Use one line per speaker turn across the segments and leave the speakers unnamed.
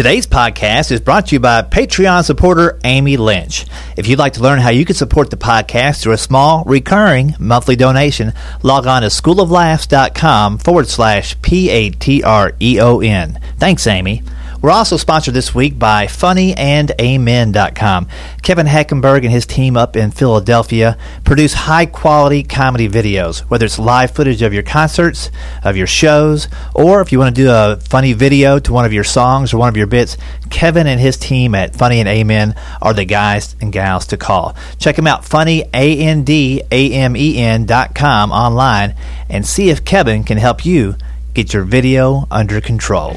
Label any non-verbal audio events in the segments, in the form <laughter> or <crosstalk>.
Today's podcast is brought to you by Patreon supporter Amy Lynch. If you'd like to learn how you can support the podcast through a small, recurring monthly donation, log on to schooloflaughs.com forward slash P A T R E O N. Thanks, Amy. We're also sponsored this week by FunnyAndAmen.com. Kevin Hackenberg and his team up in Philadelphia produce high quality comedy videos, whether it's live footage of your concerts, of your shows, or if you want to do a funny video to one of your songs or one of your bits, Kevin and his team at Funny and Amen are the guys and gals to call. Check them out, funnyandAmen.com online, and see if Kevin can help you get your video under control.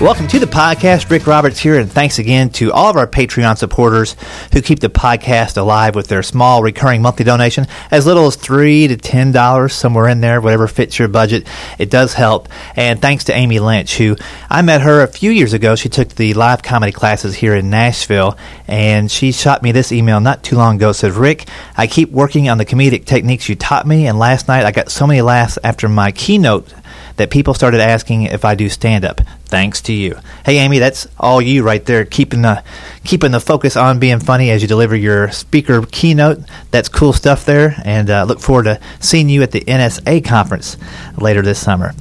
Welcome to the podcast. Rick Roberts here, and thanks again to all of our Patreon supporters who keep the podcast alive with their small recurring monthly donation, as little as three to ten dollars, somewhere in there, whatever fits your budget. It does help. And thanks to Amy Lynch, who I met her a few years ago. She took the live comedy classes here in Nashville, and she shot me this email not too long ago. Said, "Rick, I keep working on the comedic techniques you taught me, and last night I got so many laughs after my keynote." That people started asking if I do stand up. Thanks to you. Hey Amy, that's all you right there, keeping the keeping the focus on being funny as you deliver your speaker keynote. That's cool stuff there, and uh, look forward to seeing you at the NSA conference later this summer.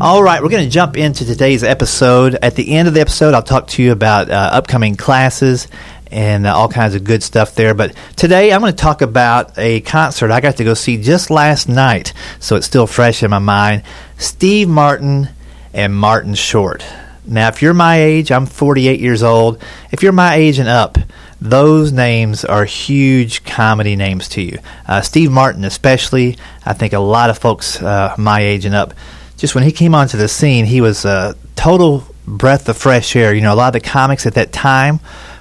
All right, we're going to jump into today's episode. At the end of the episode, I'll talk to you about uh, upcoming classes and uh, all kinds of good stuff there. But today I'm going to talk about a concert I got to go see just last night, so it's still fresh in my mind. Steve Martin and Martin Short. Now, if you're my age, I'm 48 years old. If you're my age and up, those names are huge comedy names to you. Uh, Steve Martin, especially, I think a lot of folks uh, my age and up, just when he came onto the scene, he was a total breath of fresh air. You know, a lot of the comics at that time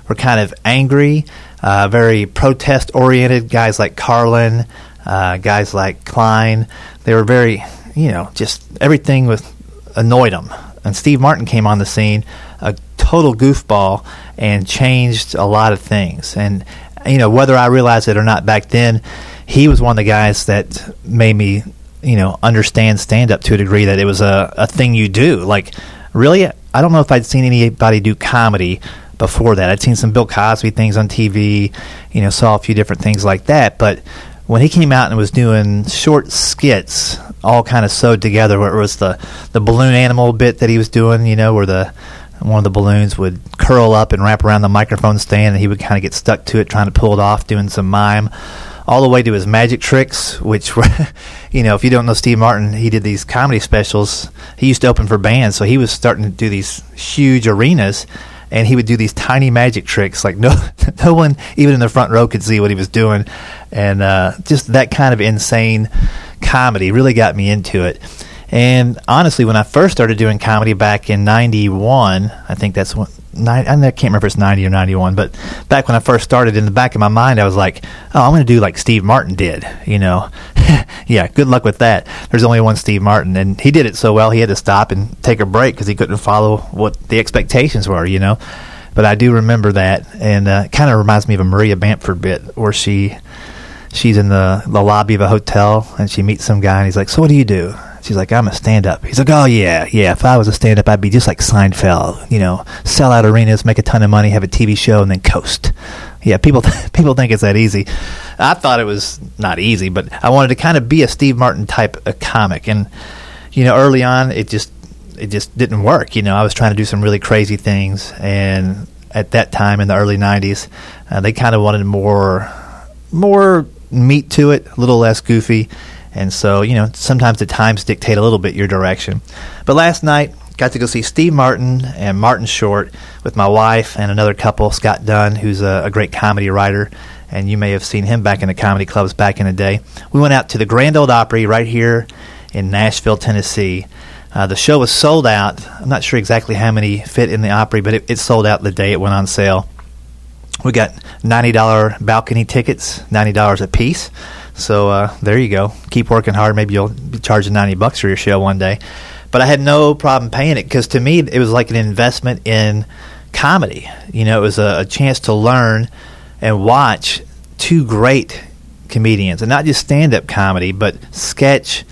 were kind of angry, uh, very protest oriented. Guys like Carlin, uh, guys like Klein, they were very, you know, just everything was annoyed them. And Steve Martin came on the scene, a total goofball, and changed a lot of things. And you know, whether I realized it or not back then, he was one of the guys that made me, you know, understand stand up to a degree that it was a, a thing you do. Like, really, I don't know if I'd seen anybody do comedy before that. I'd seen some Bill Cosby things on TV, you know, saw a few different things like that. But when he came out and was doing short skits, all kind of sewed together, where it was the the balloon animal bit that he was doing, you know, where the one of the balloons would curl up and wrap around the microphone stand, and he would kind of get stuck to it, trying to pull it off, doing some mime. All the way to his magic tricks, which <laughs> were, you know, if you don't know Steve Martin, he did these comedy specials. He used to open for bands, so he was starting to do these huge arenas and he would do these tiny magic tricks like no <laughs> no one even in the front row could see what he was doing. And uh, just that kind of insane comedy really got me into it. And honestly when i first started doing comedy back in 91 i think that's when I can't remember if it's 90 or 91, but back when I first started, in the back of my mind, I was like, oh, I'm going to do like Steve Martin did, you know. <laughs> yeah, good luck with that. There's only one Steve Martin, and he did it so well, he had to stop and take a break because he couldn't follow what the expectations were, you know. But I do remember that, and uh, it kind of reminds me of a Maria Bamford bit where she she's in the, the lobby of a hotel and she meets some guy and he's like, So what do you do? She's like, I'm a stand up. He's like, Oh, yeah, yeah. If I was a stand up, I'd be just like Seinfeld, you know, sell out arenas, make a ton of money, have a TV show, and then coast. Yeah, people <laughs> people think it's that easy. I thought it was not easy, but I wanted to kind of be a Steve Martin type of comic. And, you know, early on, it just it just didn't work. You know, I was trying to do some really crazy things, and at that time in the early '90s, uh, they kind of wanted more more meat to it, a little less goofy. And so, you know, sometimes the times dictate a little bit your direction. But last night, got to go see Steve Martin and Martin Short with my wife and another couple, Scott Dunn, who's a, a, great comedy writer. And you may have seen him back in the comedy clubs back in the day. We went out to the Grand Ole Opry right here in Nashville, Tennessee. Uh, the show was sold out. I'm not sure exactly how many fit in the Opry, but it, it sold out the day it went on sale. We got $90 balcony tickets, $90 a piece. So uh, there you go. Keep working hard. Maybe you'll be charging 90 bucks for your show one day. But I had no problem paying it because to me, it was like an investment in comedy. You know, it was a, a chance to learn and watch two great comedians, and not just stand up comedy, but sketch.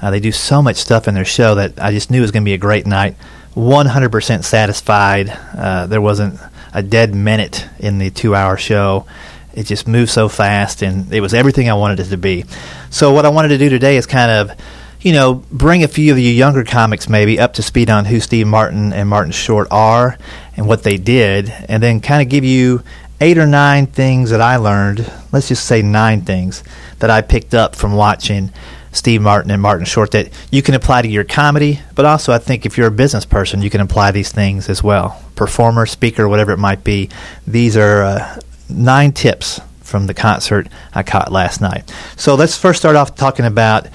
Uh, they do so much stuff in their show that I just knew it was going to be a great night. 100% satisfied. Uh, there wasn't a dead minute in the two hour show. It just moved so fast, and it was everything I wanted it to be. So, what I wanted to do today is kind of, you know, bring a few of you younger comics maybe up to speed on who Steve Martin and Martin Short are and what they did, and then kind of give you eight or nine things that I learned. Let's just say nine things that I picked up from watching Steve Martin and Martin Short that you can apply to your comedy, but also I think if you're a business person, you can apply these things as well. Performer, speaker, whatever it might be. These are uh, nine tips from the concert I caught last night. So let's first start off talking about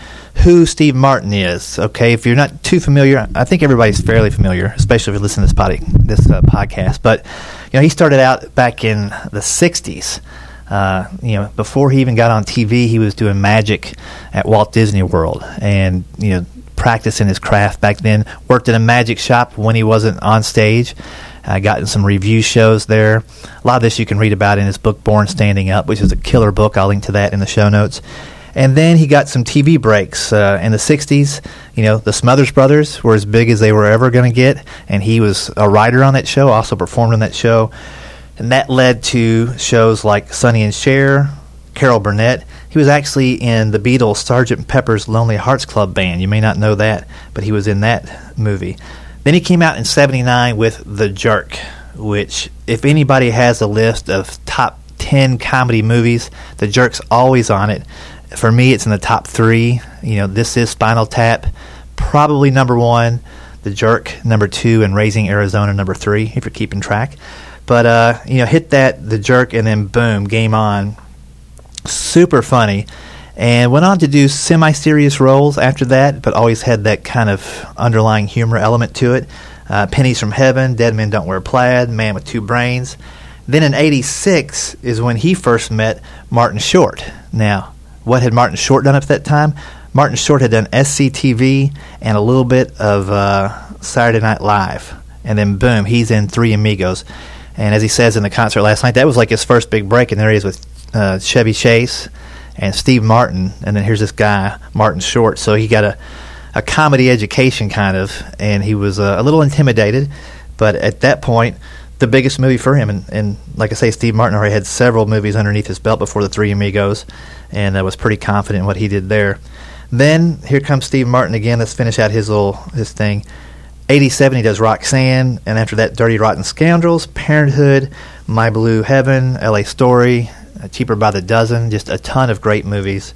who Steve Martin is. Okay, if you're not too familiar, I think everybody's fairly familiar, especially if you listen to this, pod- this uh, podcast. But you know, he started out back in the '60s. Uh, you know, before he even got on TV, he was doing magic at Walt Disney World, and you know, practicing his craft back then. Worked in a magic shop when he wasn't on stage. I got in some revue shows there. A lot of this you can read about in his book Born Standing Up, which is a killer book. I'll link to that in the show notes. And then he got some TV breaks uh, in the 60s. You know, the Smothers Brothers were as big as they were ever going to get, and he was a writer on that show, also performed on that show. And that led to shows like Sonny and Cher, Carol Burnett. He was actually in the Beatles' Sgt. Pepper's Lonely Hearts Club Band. You may not know that, but he was in that movie. Then he came out in 79 with The Jerk, which, if anybody has a list of top 10 comedy movies, The Jerk's always on it. For me, it's in the top three. You know, this is Spinal Tap, probably number one, The Jerk, number two, and Raising Arizona, number three, if you're keeping track. But, uh, you know, hit that, The Jerk, and then boom, game on. Super funny and went on to do semi serious roles after that, but always had that kind of underlying humor element to it. Uh, Pennies from Heaven, Dead Men Don't Wear Plaid, Man with Two Brains. Then in 86 is when he first met Martin Short. Now, what had Martin Short done up at that time? Martin Short had done SCTV and a little bit of uh, Saturday Night Live. And then, boom, he's in Three Amigos. And as he says in the concert last night, that was like his first big break. And there he is with uh, Chevy Chase and Steve Martin, and then here's this guy Martin Short. So he got a a comedy education kind of, and he was uh, a little intimidated, but at that point. The biggest movie for him, and, and like I say, Steve Martin already had several movies underneath his belt before the Three Amigos, and I was pretty confident in what he did there. Then here comes Steve Martin again. Let's finish out his little his thing. 87 he does Roxanne, and after that Dirty Rotten Scoundrels, Parenthood, My Blue Heaven, L.A. Story, cheaper by the dozen, just a ton of great movies.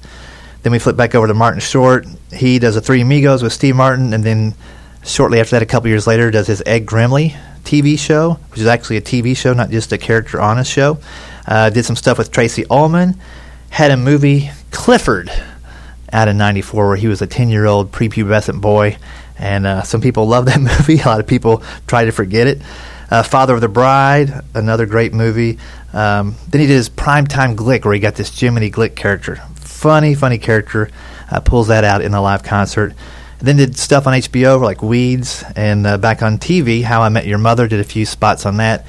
Then we flip back over to Martin Short. He does a Three Amigos with Steve Martin, and then shortly after that, a couple years later, does his Ed Grimley TV show, which is actually a TV show, not just a character on a show. Uh, did some stuff with Tracey Ullman. Had a movie, Clifford, out in '94, where he was a 10-year-old prepubescent boy, and uh, some people love that <laughs> movie. A lot of people try to forget it. Uh, Father of the Bride, another great movie. Um, then he did his primetime Glick, where he got this Jiminy Glick character. Funny, funny character. Uh, pulls that out in the live concert. And then did stuff on HBO like Weeds, and uh, back on TV, How I Met Your Mother. Did a few spots on that,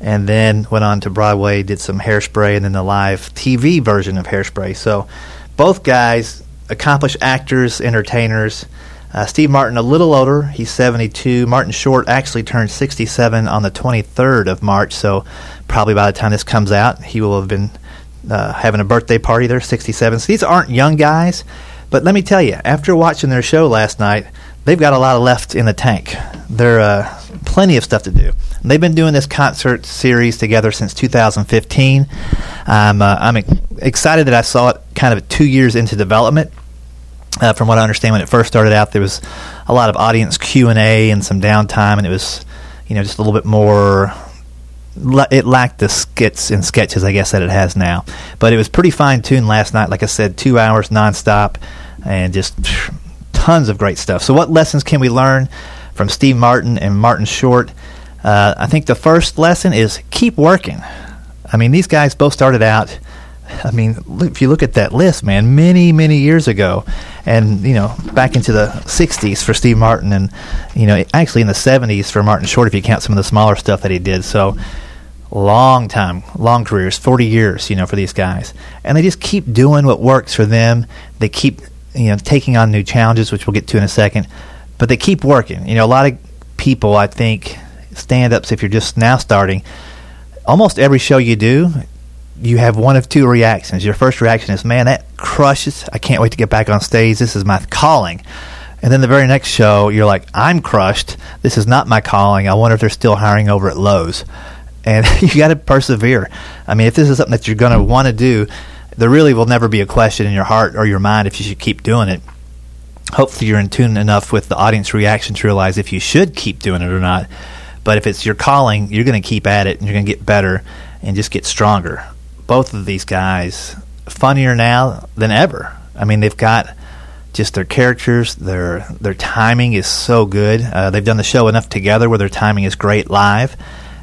and then went on to Broadway, did some Hairspray, and then the live TV version of Hairspray. So both guys, accomplished actors, entertainers. Uh, Steve Martin, a little older, he's 72. Martin Short actually turned 67 on the 23rd of March, so probably by the time this comes out, he will have been uh, having a birthday party there, 67. So these aren't young guys, but let me tell you, after watching their show last night, they've got a lot of left in the tank. There uh, plenty of stuff to do. They've been doing this concert series together since 2015. Um, uh, I'm excited that I saw it kind of two years into development. Uh, from what I understand, when it first started out, there was a lot of audience Q and A and some downtime, and it was, you know, just a little bit more. It lacked the skits and sketches, I guess, that it has now. But it was pretty fine tuned last night. Like I said, two hours nonstop, and just tons of great stuff. So, what lessons can we learn from Steve Martin and Martin Short? Uh, I think the first lesson is keep working. I mean, these guys both started out. I mean, if you look at that list, man, many, many years ago, and you know, back into the '60s for Steve Martin, and you know, actually in the '70s for Martin Short, if you count some of the smaller stuff that he did. So, long time, long careers, 40 years, you know, for these guys, and they just keep doing what works for them. They keep, you know, taking on new challenges, which we'll get to in a second, but they keep working. You know, a lot of people, I think, stand-ups if you're just now starting. Almost every show you do, you have one of two reactions. Your first reaction is, "Man, that crushes! I can't wait to get back on stage. This is my calling." And then the very next show, you're like, "I'm crushed. This is not my calling. I wonder if they're still hiring over at Lowe's." And <laughs> you got to persevere. I mean, if this is something that you're going to want to do, there really will never be a question in your heart or your mind if you should keep doing it. Hopefully, you're in tune enough with the audience reaction to realize if you should keep doing it or not. But if it's your calling, you're going to keep at it and you're going to get better and just get stronger both of these guys funnier now than ever. I mean, they've got just their characters, their their timing is so good. Uh, they've done the show enough together where their timing is great live,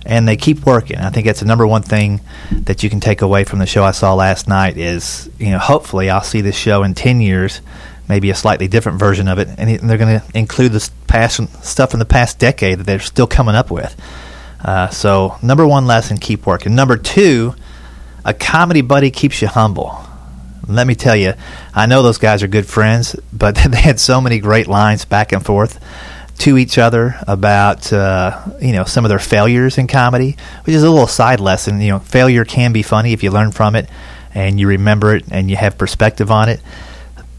and they keep working. I think that's the number one thing that you can take away from the show I saw last night is you know hopefully I'll see this show in ten years, maybe a slightly different version of it, and they're going to include the past stuff from the past decade that they're still coming up with. Uh, so number one lesson, keep working. Number two a comedy buddy keeps you humble. Let me tell you, I know those guys are good friends, but <laughs> they had so many great lines back and forth to each other about uh, you know some of their failures in comedy, which is a little side lesson. You know, failure can be funny if you learn from it and you remember it and you have perspective on it.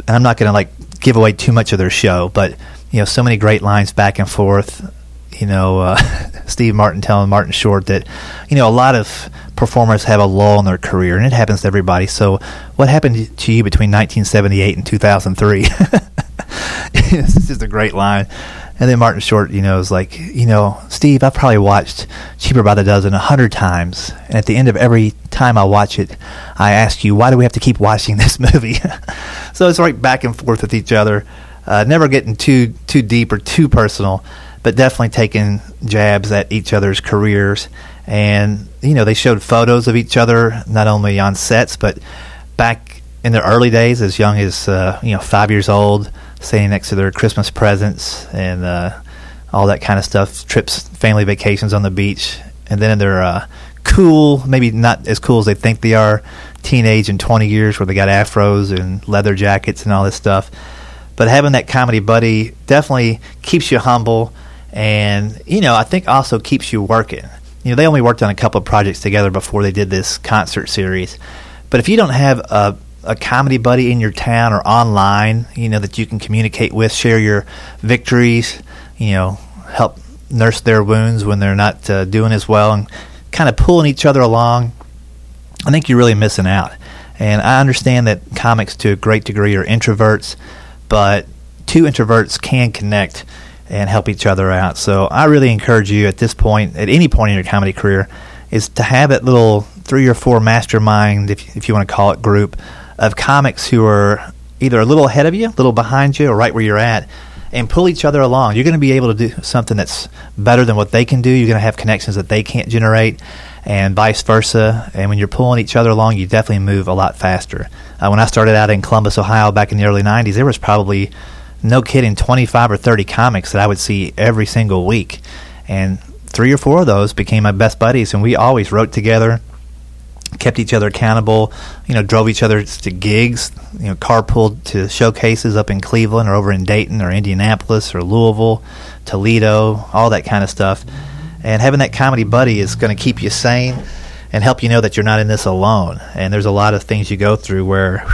And I'm not going to like give away too much of their show, but you know, so many great lines back and forth. You know, uh, <laughs> Steve Martin telling Martin Short that you know a lot of performers have a lull in their career, and it happens to everybody. So, what happened to you between 1978 and 2003? <laughs> this is a great line. And then Martin Short, you know, is like, you know, Steve, I've probably watched Cheaper by the Dozen a hundred times, and at the end of every time I watch it, I ask you, why do we have to keep watching <laughs> this movie? so it's right back and forth with each other, uh, never getting too too deep or too personal, but definitely taking jabs at each other's careers and you know they showed photos of each other not only on sets but back in their early days, as young as uh, you know five years old, standing next to their Christmas presents and uh, all that kind of stuff, trips, family vacations on the beach, and then in their uh, cool, maybe not as cool as they think they are, teenage and 20 years where they got afros and leather jackets and all this stuff. But having that comedy buddy definitely keeps you humble, and you know I think also keeps you working you know, they only worked on a couple of projects together before they did this concert series. But if you don't have a, a comedy buddy in your town or online, you know, that you can communicate with, share your victories, you know, help nurse their wounds when they're not uh, doing as well, and kind of pulling each other along, I think you're really missing out. And I understand that comics to a great degree are introverts, but two introverts can connect and help each other out. So I really encourage you at this point, at any point in your comedy career, is to have that little three or four mastermind, if, if you want to call it, group of comics who are either a little ahead of you, a little behind you, or right where you're at, and pull each other along. You're going to be able to do something that's better than what they can do. You're going to have connections that they can't generate, and vice versa. And when you're pulling each other along, you definitely move a lot faster. Uh, when I started out in Columbus, Ohio, back in the early '90s, there was probably no kidding, 25 or 30 comics that I would see every single week. And three or four of those became my best buddies, and we always wrote together, kept each other accountable, you know, drove each other to gigs, you know, carpooled to showcases up in Cleveland or over in Dayton or Indianapolis or Louisville, Toledo, all that kind of stuff. And having that comedy buddy is going to keep you sane and help you know that you're not in this alone. And there's a lot of things you go through where,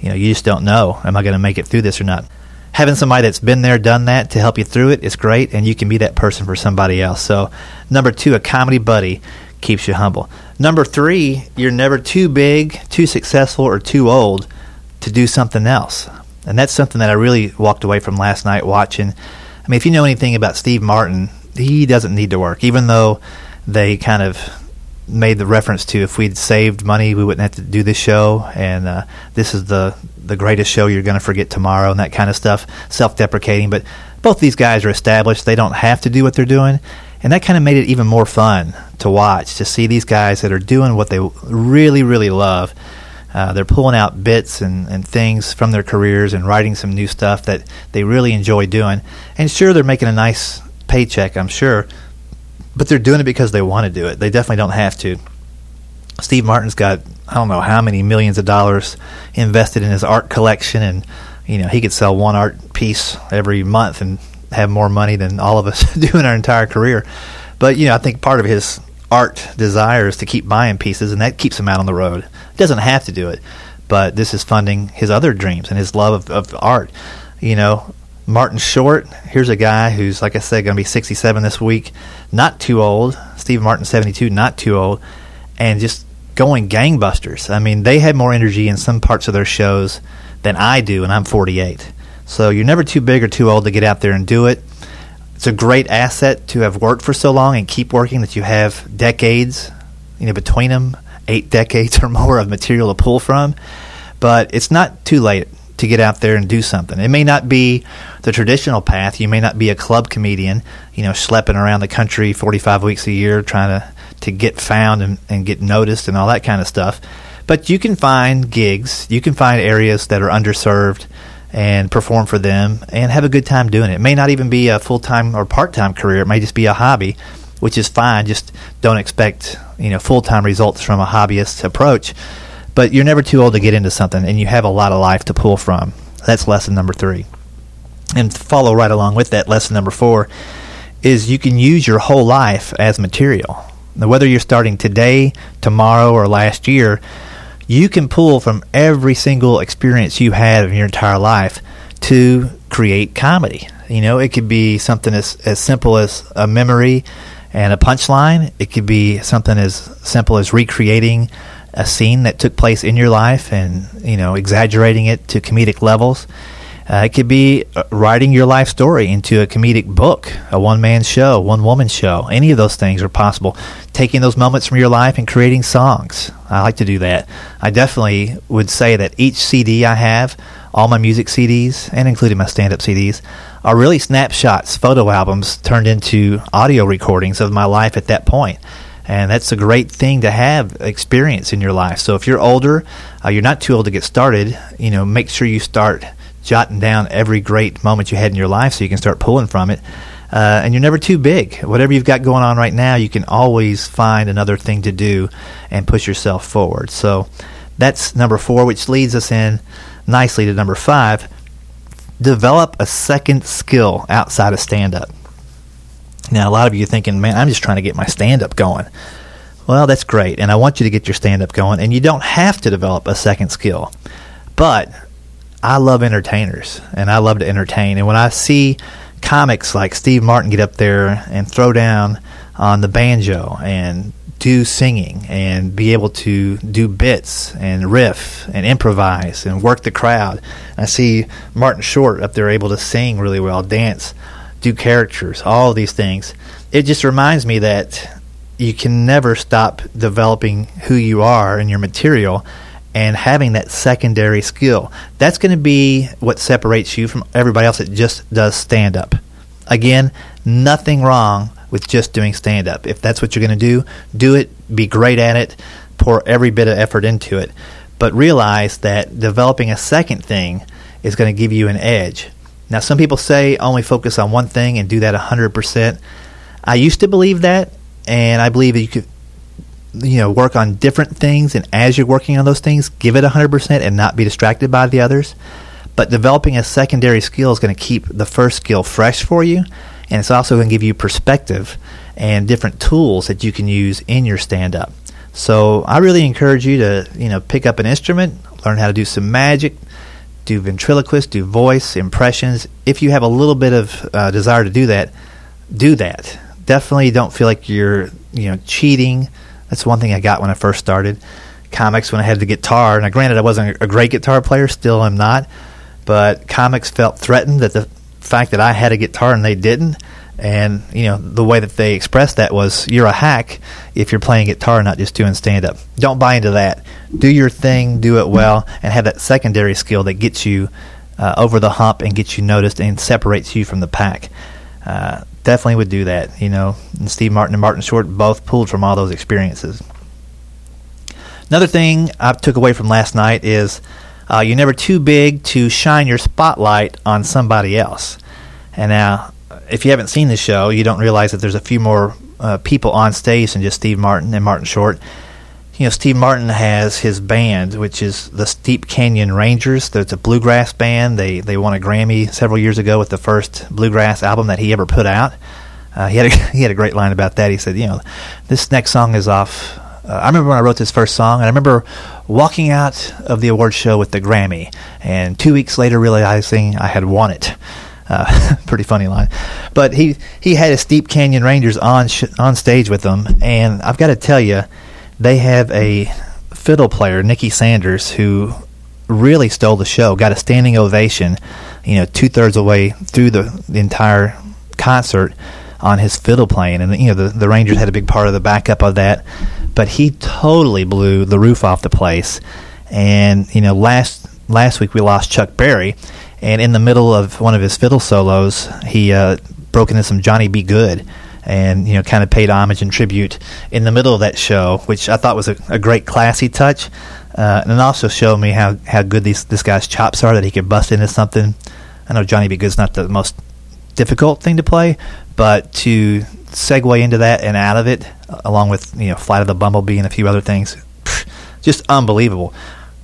you know, you just don't know, am I going to make it through this or not? Having somebody that's been there, done that to help you through it is great, and you can be that person for somebody else. So, number two, a comedy buddy keeps you humble. Number three, you're never too big, too successful, or too old to do something else. And that's something that I really walked away from last night watching. I mean, if you know anything about Steve Martin, he doesn't need to work, even though they kind of made the reference to if we'd saved money, we wouldn't have to do this show, and uh, this is the the greatest show you're going to forget tomorrow, and that kind of stuff, self-deprecating. But both these guys are established; they don't have to do what they're doing, And that kind of made it even more fun to watch to see these guys that are doing what they really, really love. Uh, they're pulling out bits and, and things from their careers and writing some new stuff that they really enjoy doing. And sure, they're making a nice paycheck, I'm sure, but they're doing it because they want to do it. They definitely don't have to. Steve Martin's got I don't know how many millions of dollars invested in his art collection, and you know he could sell one art piece every month and have more money than all of us <laughs> do in our entire career. But you know I think part of his art desire is to keep buying pieces, and that keeps him out on the road. He doesn't have to do it, but this is funding his other dreams and his love of, of art. You know, Martin Short, here's a guy who's, like I said, going to be 67 this week. Not too old. Steve Martin, 72, not too old. And just going gangbusters. I mean, they had more energy in some parts of their shows than I do, and I'm 48. So you're never too big or too old to get out there and do it. It's a great asset to have worked for so long and keep working that you have decades, you know, between them, eight <laughs> decades or more of material to pull from. But it's not too late to get out there and do something. It may not be the traditional path. You may not be a club comedian, you know, schlepping around the country 45 weeks a year trying to, to get found and, and get noticed and all that kind of stuff. But you can find gigs, you can find areas that are underserved and perform for them and have a good time doing it. It may not even be a full time or part time career, it may just be a hobby, which is fine. Just don't expect, you know, full time results from a hobbyist approach but you're never too old to get into something, and you have a lot of life to pull from. That's lesson number three. And follow right along with that, lesson number four is you can use your whole life as material. Whether you're starting today, tomorrow, or last year, you can pull from every single experience you had in your entire life to create comedy. You know, it could be something as, as simple as a memory and a punchline. It could be something as simple as recreating a scene that took place in your life and you know exaggerating it to comedic levels. Uh, it could be uh, writing your life story into a comedic book, a one man show, one woman show. Any of those things are possible. Taking those moments from your life and creating songs. I like to do that. I definitely would say that each CD I have, all my music CDs, and including my stand up CDs, are really snapshots, photo albums turned into audio recordings of my life at that point. point and that's a great thing to have experience in your life. So if you're older, uh, you're not too old to get started. You know, make sure you start jotting down every great moment you had in your life, so you can start pulling from it. Uh, and you're never too big. Whatever you've got going on right now, you can always find another thing to do and push yourself forward. So that's number four, which leads us in nicely to number five. Develop a second skill outside of stand up. Now, a lot of you are thinking, man, I'm just trying to get my stand up going. Well, that's great. And I want you to get your stand up going. And you don't have to develop a second skill. But I love entertainers and I love to entertain. And when I see comics like Steve Martin get up there and throw down on the banjo and do singing and be able to do bits and riff and improvise and work the crowd. I see Martin Short up there able to sing really well, dance do characters, all these things. It just reminds me that you can never stop developing who you are and your material and having that secondary skill. That's going to be what separates you from everybody else that just does stand up. Again, nothing wrong with just doing stand up. If that's what you're going to do, do it, be great at it, pour every bit of effort into it. But realize that developing a second thing is going to give you an edge. Now, some people say only focus on one thing and do that 100%. I used to believe that, and I believe that you could you know work on different things and as you're working on those things give it 100% and not be distracted by the others but developing a secondary skill is going to keep the first skill fresh for you and it's also going to give you perspective and different tools that you can use in your stand up so i really encourage you to you know pick up an instrument learn how to do some magic do ventriloquist, do voice, impressions. If you have a little bit of uh, desire to do that, do that. Definitely don't feel like you're, you know, cheating. That's one thing I got when I first started comics when I had the guitar. Now, granted, I wasn't a great guitar player, still I'm not, but comics felt threatened that the fact that I had a guitar and they didn't and you know the way that they expressed that was you're a hack if you're playing guitar, not just doing stand up. Don't buy into that. Do your thing, do it well, and have that secondary skill that gets you uh, over the hump and gets you noticed and separates you from the pack. Uh, definitely would do that. You know, and Steve Martin and Martin Short both pulled from all those experiences. Another thing I took away from last night is uh, you're never too big to shine your spotlight on somebody else. And now, if you haven't seen the show, you don't realize that there's a few more uh, people on stage than just Steve Martin and Martin Short. You know, Steve Martin has his band, which is the Steep Canyon Rangers. It's a bluegrass band. They they won a Grammy several years ago with the first bluegrass album that he ever put out. Uh, he had a, <laughs> he had a great line about that. He said, you know, this next song is off. Uh, I remember when I wrote this first song, and I remember walking out of the award show with the Grammy, and two weeks later realizing I had won it. Uh, <laughs> pretty funny line, but he he had his Steep Canyon Rangers on sh- on stage with them, and I've got to tell you, they have a fiddle player, Nicky Sanders, who really stole the show. Got a standing ovation, you know, two thirds of the way through the, the entire concert on his fiddle playing, and you know the the Rangers had a big part of the backup of that, but he totally blew the roof off the place. And you know, last last week we lost Chuck Berry, and in the middle of one of his fiddle solos, he uh, broke into some Johnny B. Goode, and you know, kind of paid homage and tribute in the middle of that show, which I thought was a, a great classy touch, uh, and it also showed me how how good these this guy's chops are that he could bust into something. I know Johnny B. Goode's not the most difficult thing to play, but to segue into that and out of it, along with you know Flight of the Bumblebee and a few other things, just unbelievable.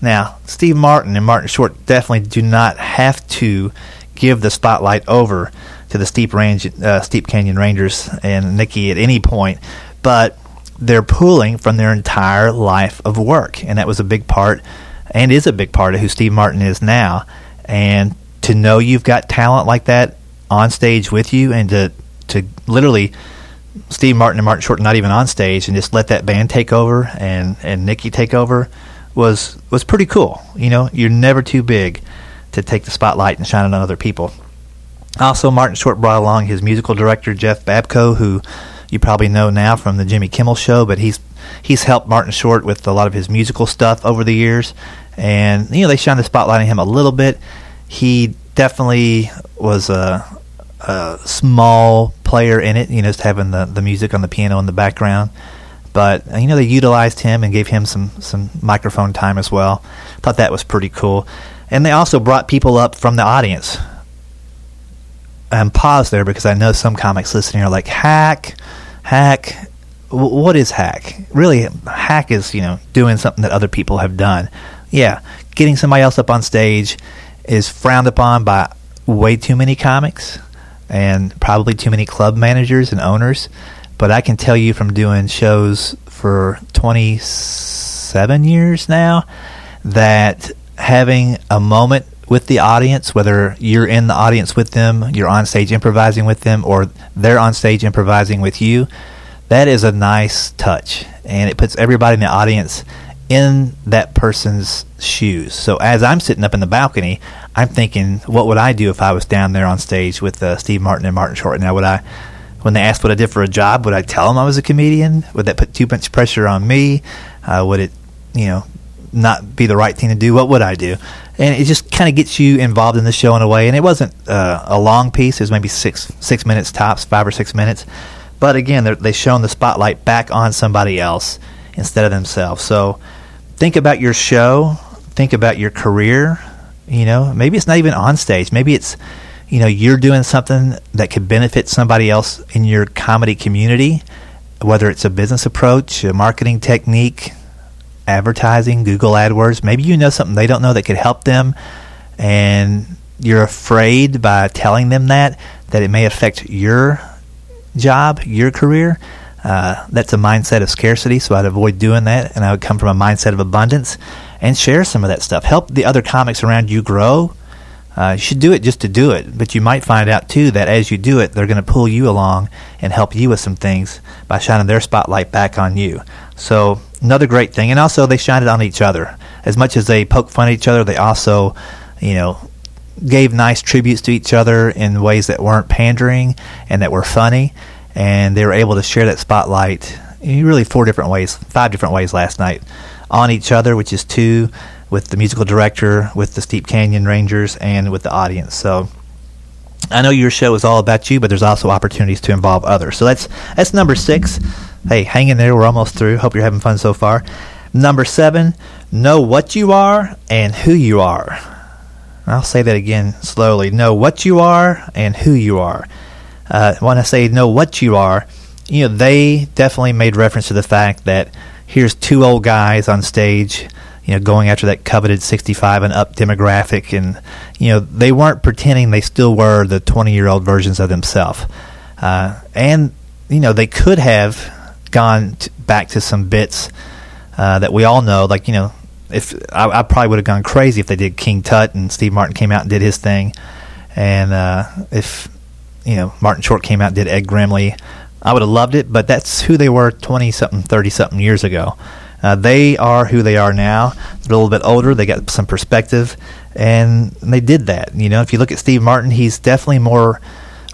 Now, Steve Martin and Martin Short definitely do not have to give the spotlight over to the Steep Range, uh, Steep Canyon Rangers and Nicky at any point, but they're pulling from their entire life of work, and that was a big part, and is a big part of who Steve Martin is now. And to know you've got talent like that on stage with you, and to to literally Steve Martin and Martin Short not even on stage, and just let that band take over and and Nicky take over was was pretty cool. You know, you're never too big to take the spotlight and shine it on other people. Also, Martin Short brought along his musical director Jeff Babko, who you probably know now from the Jimmy Kimmel Show, but he's he's helped Martin Short with a lot of his musical stuff over the years, and you know they shine the spotlight on him a little bit. He definitely was a, a small player in it, you know, just having the the music on the piano in the background. But uh, you know they utilized him and gave him some some microphone time as well. Thought that was pretty cool, and they also brought people up from the audience. And pause there because I know some comics listening are like hack, hack. W- what is hack? Really, hack is you know doing something that other people have done. Yeah, getting somebody else up on stage is frowned upon by way too many comics and probably too many club managers and owners. But I can tell you from doing shows for 27 years now that having a moment with the audience, whether you're in the audience with them, you're on stage improvising with them, or they're on stage improvising with you, that is a nice touch. And it puts everybody in the audience in that person's shoes. So as I'm sitting up in the balcony, I'm thinking, what would I do if I was down there on stage with uh, Steve Martin and Martin Short? Now, would I when they asked what I did for a job, would I tell them I was a comedian? Would that put too much pressure on me? Uh, would it, you know, not be the right thing to do? What would I do? And it just kind of gets you involved in the show in a way. And it wasn't uh, a long piece; it was maybe six six minutes tops, five or six minutes. But again, they shone the spotlight back on somebody else instead of themselves. So think about your show. Think about your career. You know, maybe it's not even on stage. Maybe it's you know you're doing something that could benefit somebody else in your comedy community whether it's a business approach a marketing technique advertising google adwords. Maybe you know something they don't know that could help them and you're afraid by telling them that that it may affect your job your career uh, that's a mindset of scarcity so i'd avoid doing that and i would come from a mindset of abundance and share some of that stuff. Help the other comics around you grow. Uh, you should do it just to do it, but you might find out too that as you do it, they're going to pull you along and help you with some things by shining their spotlight back on you. So another great thing, and also they shined it on each other. As much as they poke fun at each other, they also, you know, gave nice tributes to each other in ways that weren't pandering and that were funny, and they were able to share that spotlight in really four different ways, five different ways last night on each other, which is two with the musical director, with the Steep Canyon Rangers, and with the audience. So I know your show is all about you, but there's also opportunities to involve others. So that's that's number six. Hey, hang in there. We're almost through. Hope you're having fun so far. Number seven, know what you are and who you are. I'll say that again slowly. Know what you are and who you are. Uh, when I say know what you are, you know, they definitely made reference to the fact that here's two old guys on stage, you know, going after that coveted 65 and up demographic. And, you know, they weren't pretending they still were the 20 year old versions of themselves. Uh, and, you know, they could have gone t- back to some bits uh, that we all know, like, you know, if I, I probably would have gone crazy if they did King Tut and Steve Martin came out and did his thing, and uh, if you know Martin Short came out and did Ed Grimley, I would have loved it. But that's who they were twenty something, thirty something years ago. Uh, they are who they are now. They're a little bit older. They got some perspective, and they did that. You know, if you look at Steve Martin, he's definitely more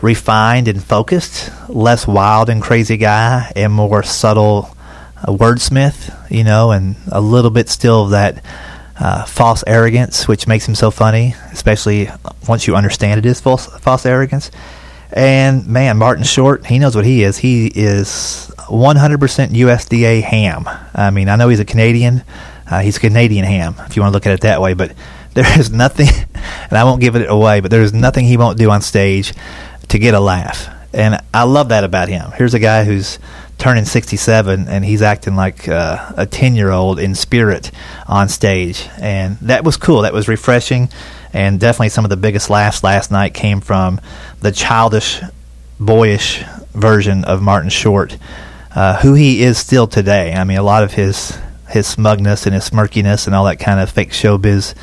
refined and focused, less wild and crazy guy, and more subtle a wordsmith, you know, and a little bit still of that uh, false arrogance, which makes him so funny, especially once you understand it is false, false arrogance. And man, Martin Short, he knows what he is. He is 100% USDA ham. I mean, I know he's a Canadian. Uh, he's Canadian ham, if you want to look at it that way. But <laughs> there is nothing, and I won't give it away, but there is nothing he won't do on stage to get a laugh. And I love that about him. Here's a guy who's turning 67 and he's acting like uh, a 10 year old in spirit on stage. And that was cool. That was refreshing. And definitely some of the biggest laughs last night came from the childish, boyish version of Martin Short, uh, who he is still today. I mean, a lot of his his smugness and his smirkiness and all that kind of fake showbiz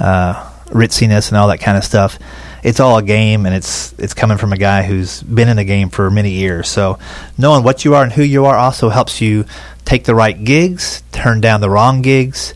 uh, ritziness and all that kind of stuff it's all a game, and it's it's coming from a guy who's been in the game for many years. So knowing what you are and who you are also helps you take the right gigs, turn down the wrong gigs,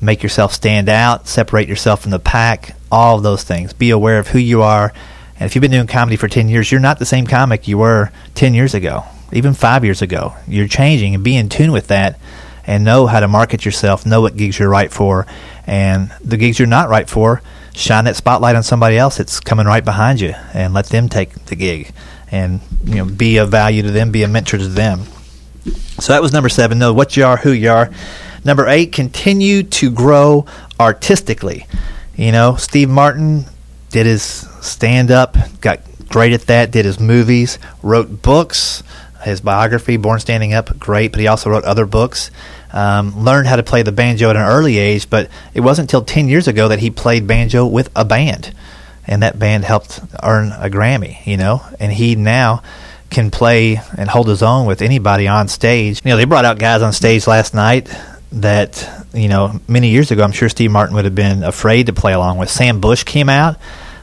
make yourself stand out, separate yourself from the pack. All of those things. Be aware of who you are. And if you've been doing comedy for 10 years, you're not the same comic you were 10 years ago, even five years ago. You're changing and be in tune with that and know how to market yourself, know what gigs you're right for, and the gigs you're not right for, shine that spotlight on somebody else that's coming right behind you and let them take the gig and you know be of value to them, be a mentor to them. So that was number seven. Know what you are, who you are. Number eight, continue to grow artistically. You know, Steve Martin did his stand up, got great at that, did his movies, wrote books, his biography, Born Standing Up, great, but he also wrote other books um, learned how to play the banjo at an early age, but it wasn't until 10 years ago that he played banjo with a band. And that band helped earn a Grammy, you know, and he now can play and hold his own with anybody on stage. You know, they brought out guys on stage last night that, you know, many years ago, I'm sure Steve Martin would have been afraid to play along with. Sam Bush came out.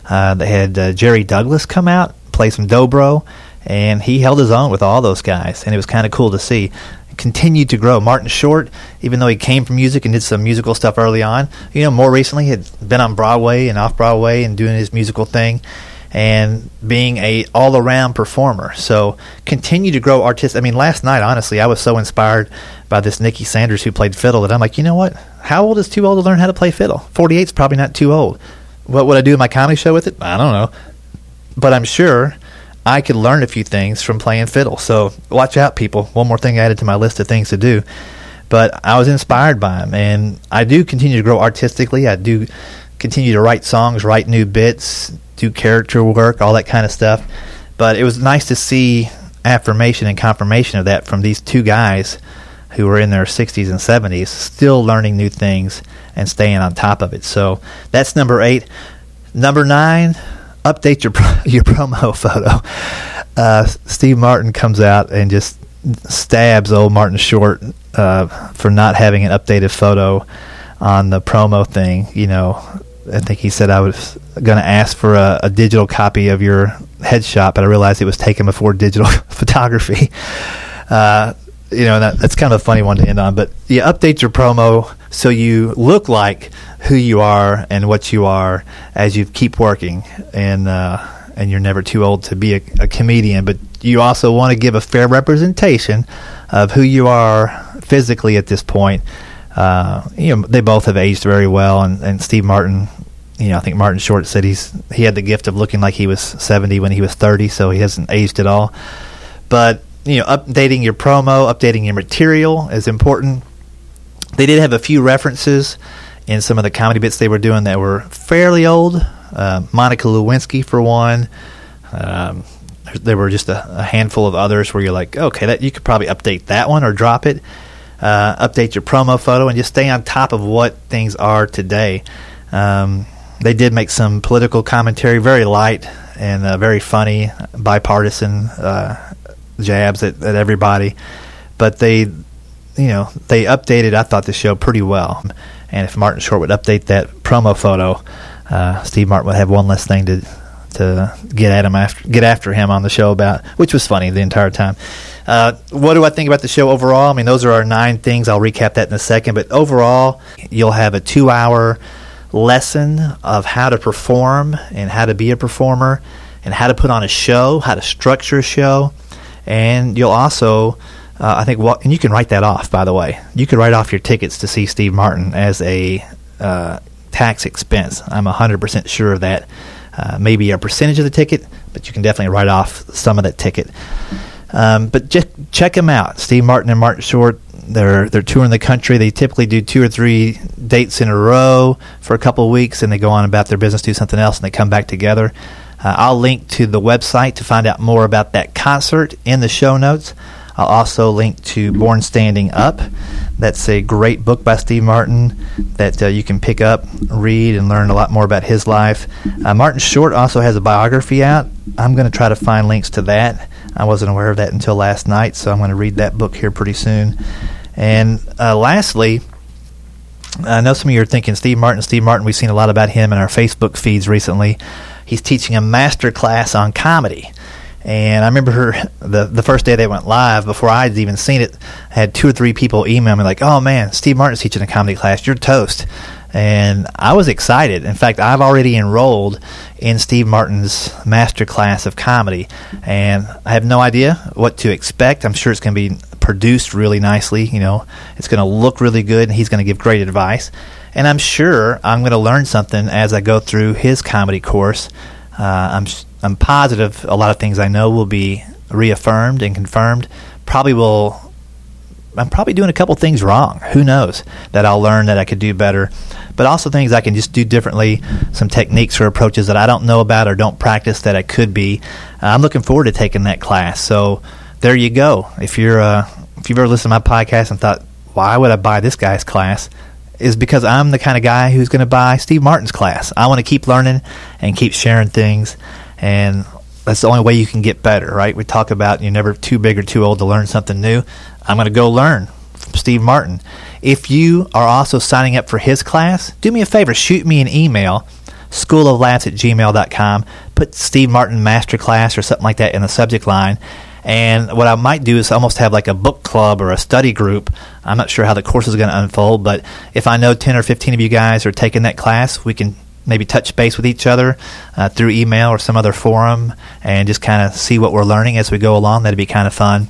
Uh, they had uh, Jerry Douglas come out, play some dobro, and he held his own with all those guys, and it was kind of cool to see continued to grow. Martin Short, even though he came from music and did some musical stuff early on, you know, more recently had been on Broadway and off Broadway and doing his musical thing and being a all around performer. So continue to grow artist. I mean, last night, honestly, I was so inspired by this Nicky Sanders who played fiddle that I'm like, you know what? How old is too old to learn how to play fiddle? 48 is probably not too old. What would I do in my comedy show with it? I don't know. But I'm sure I could learn a few things from playing fiddle. So watch out, people. One more thing added to my list of things to do. But I was inspired by him, and I do continue to grow artistically. I do continue to write songs, write new bits, do character work, all that kind of stuff. But it was nice to see affirmation and confirmation of that from these two guys who were in their 60s and 70s, still learning new things and staying on top of it. So that's number eight. Number nine, update your <laughs> your promo <laughs> photo. Uh, Steve Martin comes out and just stabs old Martin Short uh, for not having an updated photo on the promo thing. You know, I think he said I was going to ask for a, a, digital copy of your headshot, but I realized it was taken before <laughs> digital photography. Uh, you know, that, that's kind of a funny one to end on. But you update your promo so you look like who you are and what you are as you keep working, and uh, and you're never too old to be a, a comedian. But you also want to give a fair representation of who you are physically at this point. Uh, you know, they both have aged very well, and, and Steve Martin you know, I think Martin Short said he's he had the gift of looking like he was 70 when he was 30, so he hasn't aged at all. But you know, updating your promo, updating your material is important. They did have a few references in some of the comedy bits they were doing that were fairly old. Uh, Monica Lewinsky, for one. Um, there were just a, a, handful of others where you're like, okay, that you could probably update that one or drop it. Uh, update your promo photo and just stay on top of what things are today. Um, they did make some political commentary, very light and uh, very funny, bipartisan uh, jabs at, at everybody. But they, you know, they updated. I thought the show pretty well. And if Martin Short would update that promo photo, uh, Steve Martin would have one less thing to to get at him after get after him on the show about, which was funny the entire time. Uh, what do I think about the show overall? I mean, those are our nine things. I'll recap that in a second. But overall, you'll have a two-hour lesson of how to perform and how to be a performer and how to put on a show, how to structure a show, and you'll also, uh, I think, and you can write that off. By the way, you can write off your tickets to see Steve Martin as a uh, tax expense. I'm 100% sure of that. Uh, maybe a percentage of the ticket, but you can definitely write off some of that ticket. Um, but just check them out, Steve Martin and Martin Short. They're they're touring the country. They typically do two or three dates in a row for a couple of weeks, and they go on about their business, do something else, and they come back together. Uh, I'll link to the website to find out more about that concert in the show notes. I'll also link to Born Standing Up. That's a great book by Steve Martin that uh, you can pick up, read, and learn a lot more about his life. Uh, Martin Short also has a biography out. I'm going to try to find links to that. I wasn't aware of that until last night, so I'm going to read that book here pretty soon. And uh, lastly, I know some of you are thinking Steve Martin, Steve Martin. We've seen a lot about him in our Facebook feeds recently. He's teaching a master class on comedy. And I remember her the the first day they went live before I had even seen it. I had two or three people email me like, "Oh man, Steve Martin's teaching a comedy class. You're toast." And I was excited. In fact, I've already enrolled in Steve Martin's master class of comedy, and I have no idea what to expect. I'm sure it's going to be produced really nicely. You know, it's going to look really good, and he's going to give great advice. And I'm sure I'm going to learn something as I go through his comedy course. Uh, I'm I'm positive a lot of things I know will be reaffirmed and confirmed. Probably will. I'm probably doing a couple things wrong. Who knows that I'll learn that I could do better, but also things I can just do differently. Some techniques or approaches that I don't know about or don't practice that I could be. Uh, I'm looking forward to taking that class. So there you go. If you're uh, if you've ever listened to my podcast and thought, why would I buy this guy's class? Is because I'm the kind of guy who's going to buy Steve Martin's class. I want to keep learning and keep sharing things and that's the only way you can get better, right? We talk about you're never too big or too old to learn something new. I'm going to go learn from Steve Martin. If you are also signing up for his class, do me a favor, shoot me an email, schooloflaughs at gmail.com, put Steve Martin Masterclass or something like that in the subject line. And what I might do is almost have like a book club or a study group. I'm not sure how the course is going to unfold, but if I know 10 or 15 of you guys are taking that class, we can maybe touch base with each other uh, through email or some other forum and just kind of see what we're learning as we go along. That'd be kind of fun.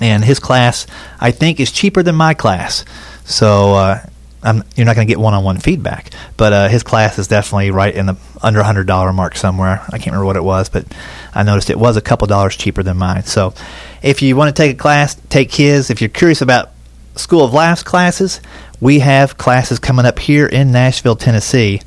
And his class, I think, is cheaper than my class. So uh, you're not going to get one-on-one feedback, but uh, his class is definitely right in the under hundred dollar mark somewhere. I can't remember what it was, but I noticed it was a couple dollars cheaper than mine. So if you want to take a class, take his. If you're curious about School of Laughs classes, we have classes coming up here in Nashville, Tennessee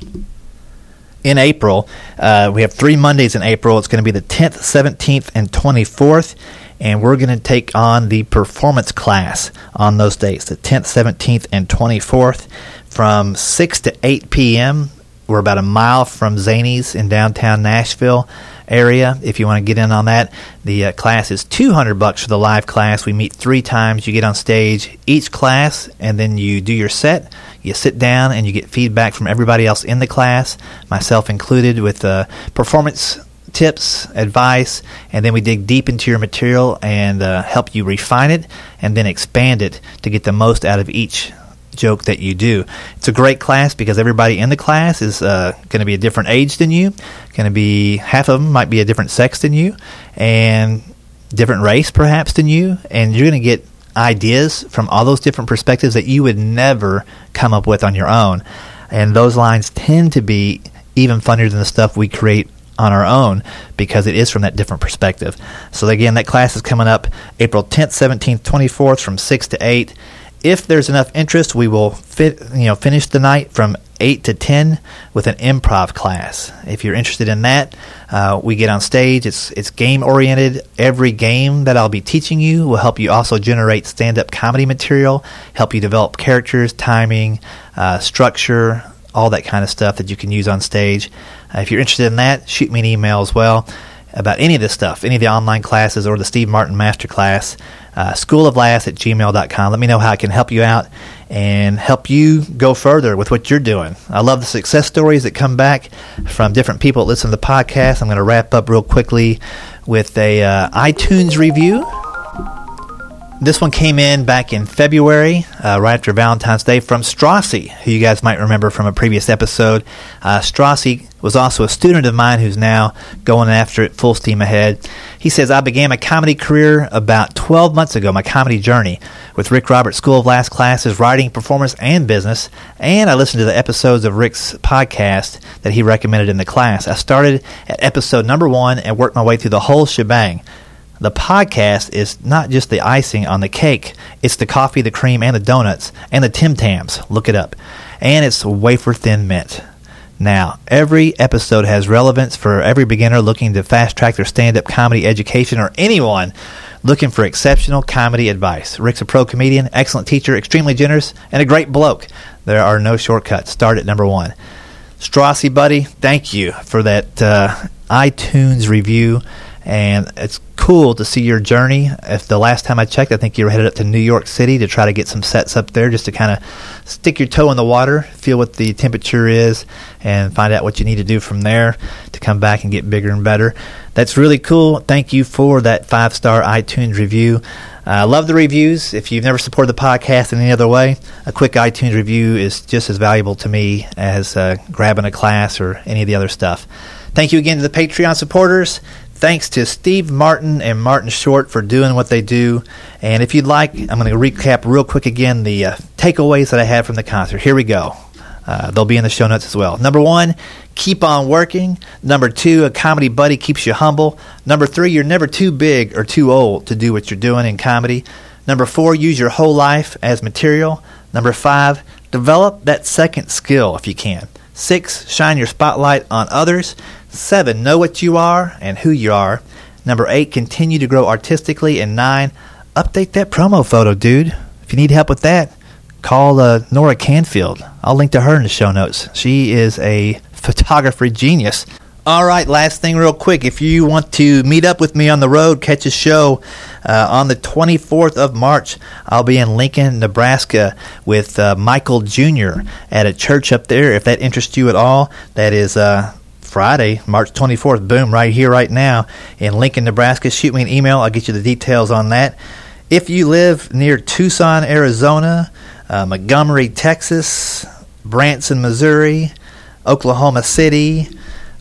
in April. Uh, we have three Mondays in April. It's going to be the 10th, 17th, and 24th. And we're going to take on the performance class on those dates, the 10th, 17th, and 24th, from 6 to 8 p.m. We're about a mile from Zanies in downtown Nashville area. If you want to get in on that, the uh, class is 200 bucks for the live class. We meet three times. You get on stage each class, and then you do your set. You sit down and you get feedback from everybody else in the class, myself included, with uh, performance tips, advice, and then we dig deep into your material and uh, help you refine it and then expand it to get the most out of each joke that you do. It's a great class because everybody in the class is uh, going to be a different age than you. Going to be half of them might be a different sex than you, and different race perhaps than you, and you're going to get ideas from all those different perspectives that you would never come up with on your own. And those lines tend to be even funnier than the stuff we create on our own because it is from that different perspective. So again, that class is coming up April 10th, 17th, 24th from 6 to 8. If there's enough interest, we will fit, you know, finish the night from 8 to 10 with an improv class. If you're interested in that, uh, we get on stage. It's it's game oriented. Every game that I'll be teaching you will help you also generate stand up comedy material, help you develop characters, timing, uh, structure, all that kind of stuff that you can use on stage. Uh, if you're interested in that, shoot me an email as well about any of this stuff, any of the online classes or the Steve Martin Masterclass, uh, schooloflaughs at gmail.com. Let me know how I can help you out and help you go further with what you're doing. I love the success stories that come back from different people that listen to the podcast. I'm going to wrap up real quickly with a uh, iTunes review this one came in back in February, uh, right after Valentine's Day, from Straussy, who you guys might remember from a previous episode. Uh, Straussy was also a student of mine who's now going after it full steam ahead. He says, I began my comedy career about 12 months ago, my comedy journey, with Rick Roberts' School of Laughs classes, writing, performance, and business. And I listened to the episodes of Rick's podcast that he recommended in the class. I started at episode number one and worked my way through the whole shebang the podcast is not just the icing on the cake, it's the coffee, the cream, and the donuts, and the Tim Tams. Look it up. And it's wafer thin mint. Now, every episode has relevance for every beginner looking to fast track their stand up comedy education or anyone looking for exceptional comedy advice. Rick's a pro comedian, excellent teacher, extremely generous, and a great bloke. There are no shortcuts. Start at number one. Straussy, buddy, thank you for that uh, iTunes review and it's cool to see your journey. If the last time I checked, I think you were headed up to New York City to try to get some sets up there, just to kind of stick your toe in the water, feel what the temperature is, and find out what you need to do from there to come back and get bigger and better. That's really cool. Thank you for that five star iTunes review. I uh, love the reviews. If you've never supported the podcast in any other way, a quick iTunes review is just as valuable to me as uh, grabbing a class or any of the other stuff. Thank you again to the Patreon supporters. Thanks to Steve Martin and Martin Short for doing what they do. And if you'd like, I'm going to recap real quick again the uh, takeaways that I had from the concert. Here we go. Uh, they'll be in the show notes as well. Number one, keep on working. Number two, a comedy buddy keeps you humble. Number three, you're never too big or too old to do what you're doing in comedy. Number four, use your whole life as material. Number five, develop that second skill if you can. Six, shine your spotlight on others. Seven, know what you are and who you are. Number eight, continue to grow artistically. And nine, update that promo photo, dude. If you need help with that, call uh, Nora Canfield. I'll link to her in the show notes. She is a photography genius. All right, last thing, real quick. If you want to meet up with me on the road, catch a show uh, on the 24th of March. I'll be in Lincoln, Nebraska with uh, Michael Jr. at a church up there. If that interests you at all, that is uh, Friday, March 24th. Boom, right here, right now in Lincoln, Nebraska. Shoot me an email. I'll get you the details on that. If you live near Tucson, Arizona, uh, Montgomery, Texas, Branson, Missouri, Oklahoma City,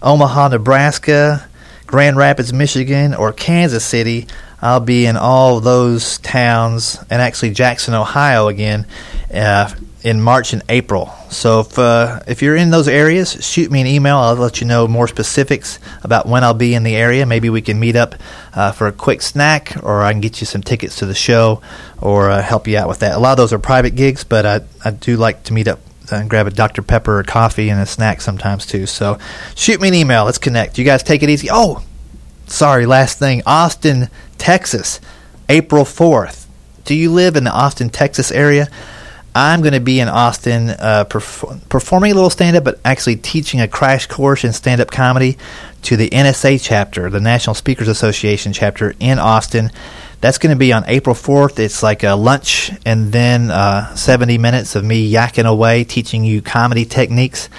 Omaha, Nebraska, Grand Rapids, Michigan, or Kansas City, I'll be in all those towns and actually Jackson, Ohio again uh, in March and April. So if uh, if you're in those areas, shoot me an email. I'll let you know more specifics about when I'll be in the area. Maybe we can meet up uh, for a quick snack, or I can get you some tickets to the show, or uh, help you out with that. A lot of those are private gigs, but I I do like to meet up and grab a Dr Pepper or coffee and a snack sometimes too. So shoot me an email. Let's connect. You guys take it easy. Oh, sorry. Last thing, Austin, Texas, April fourth. Do you live in the Austin, Texas area? I'm going to be in Austin uh, perf- performing a little stand up, but actually teaching a crash course in stand up comedy to the NSA chapter, the National Speakers Association chapter in Austin. That's going to be on April 4th. It's like a lunch and then uh, 70 minutes of me yakking away, teaching you comedy techniques.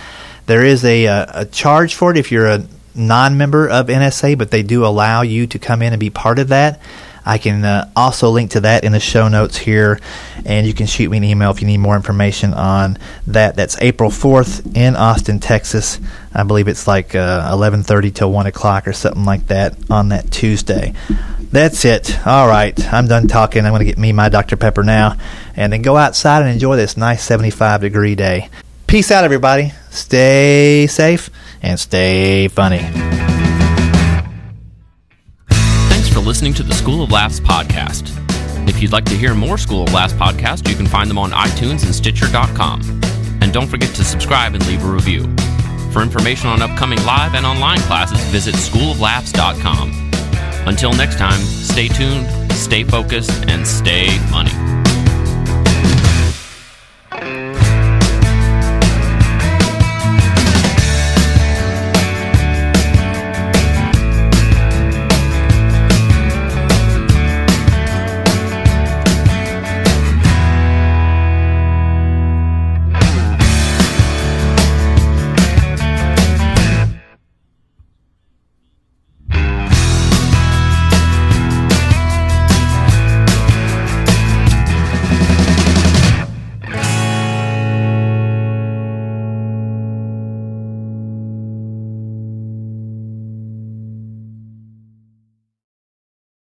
There is a, a, uh, a charge for it if you're a non member of NSA, but they do allow you to come in and be part of that. I can uh, also link to that in the show notes here, and you can shoot me an email if you need more information on that. That's April 4th in Austin, Texas. I believe it's like uh, 11:30 till 1 o'clock or something like that on that Tuesday. That's it. All right, I'm done talking. I'm going to get me my Dr Pepper now, and then go outside and enjoy this nice 75 degree day. Peace out, everybody. Stay safe and stay funny.
Listening to the School of Laughs podcast. If you'd like to hear more School of Laughs podcasts, you can find them on iTunes and Stitcher.com. And don't forget to subscribe and leave a review. For information on upcoming live and online classes, visit schooloflaughs.com. Until next time, stay tuned, stay focused, and stay funny.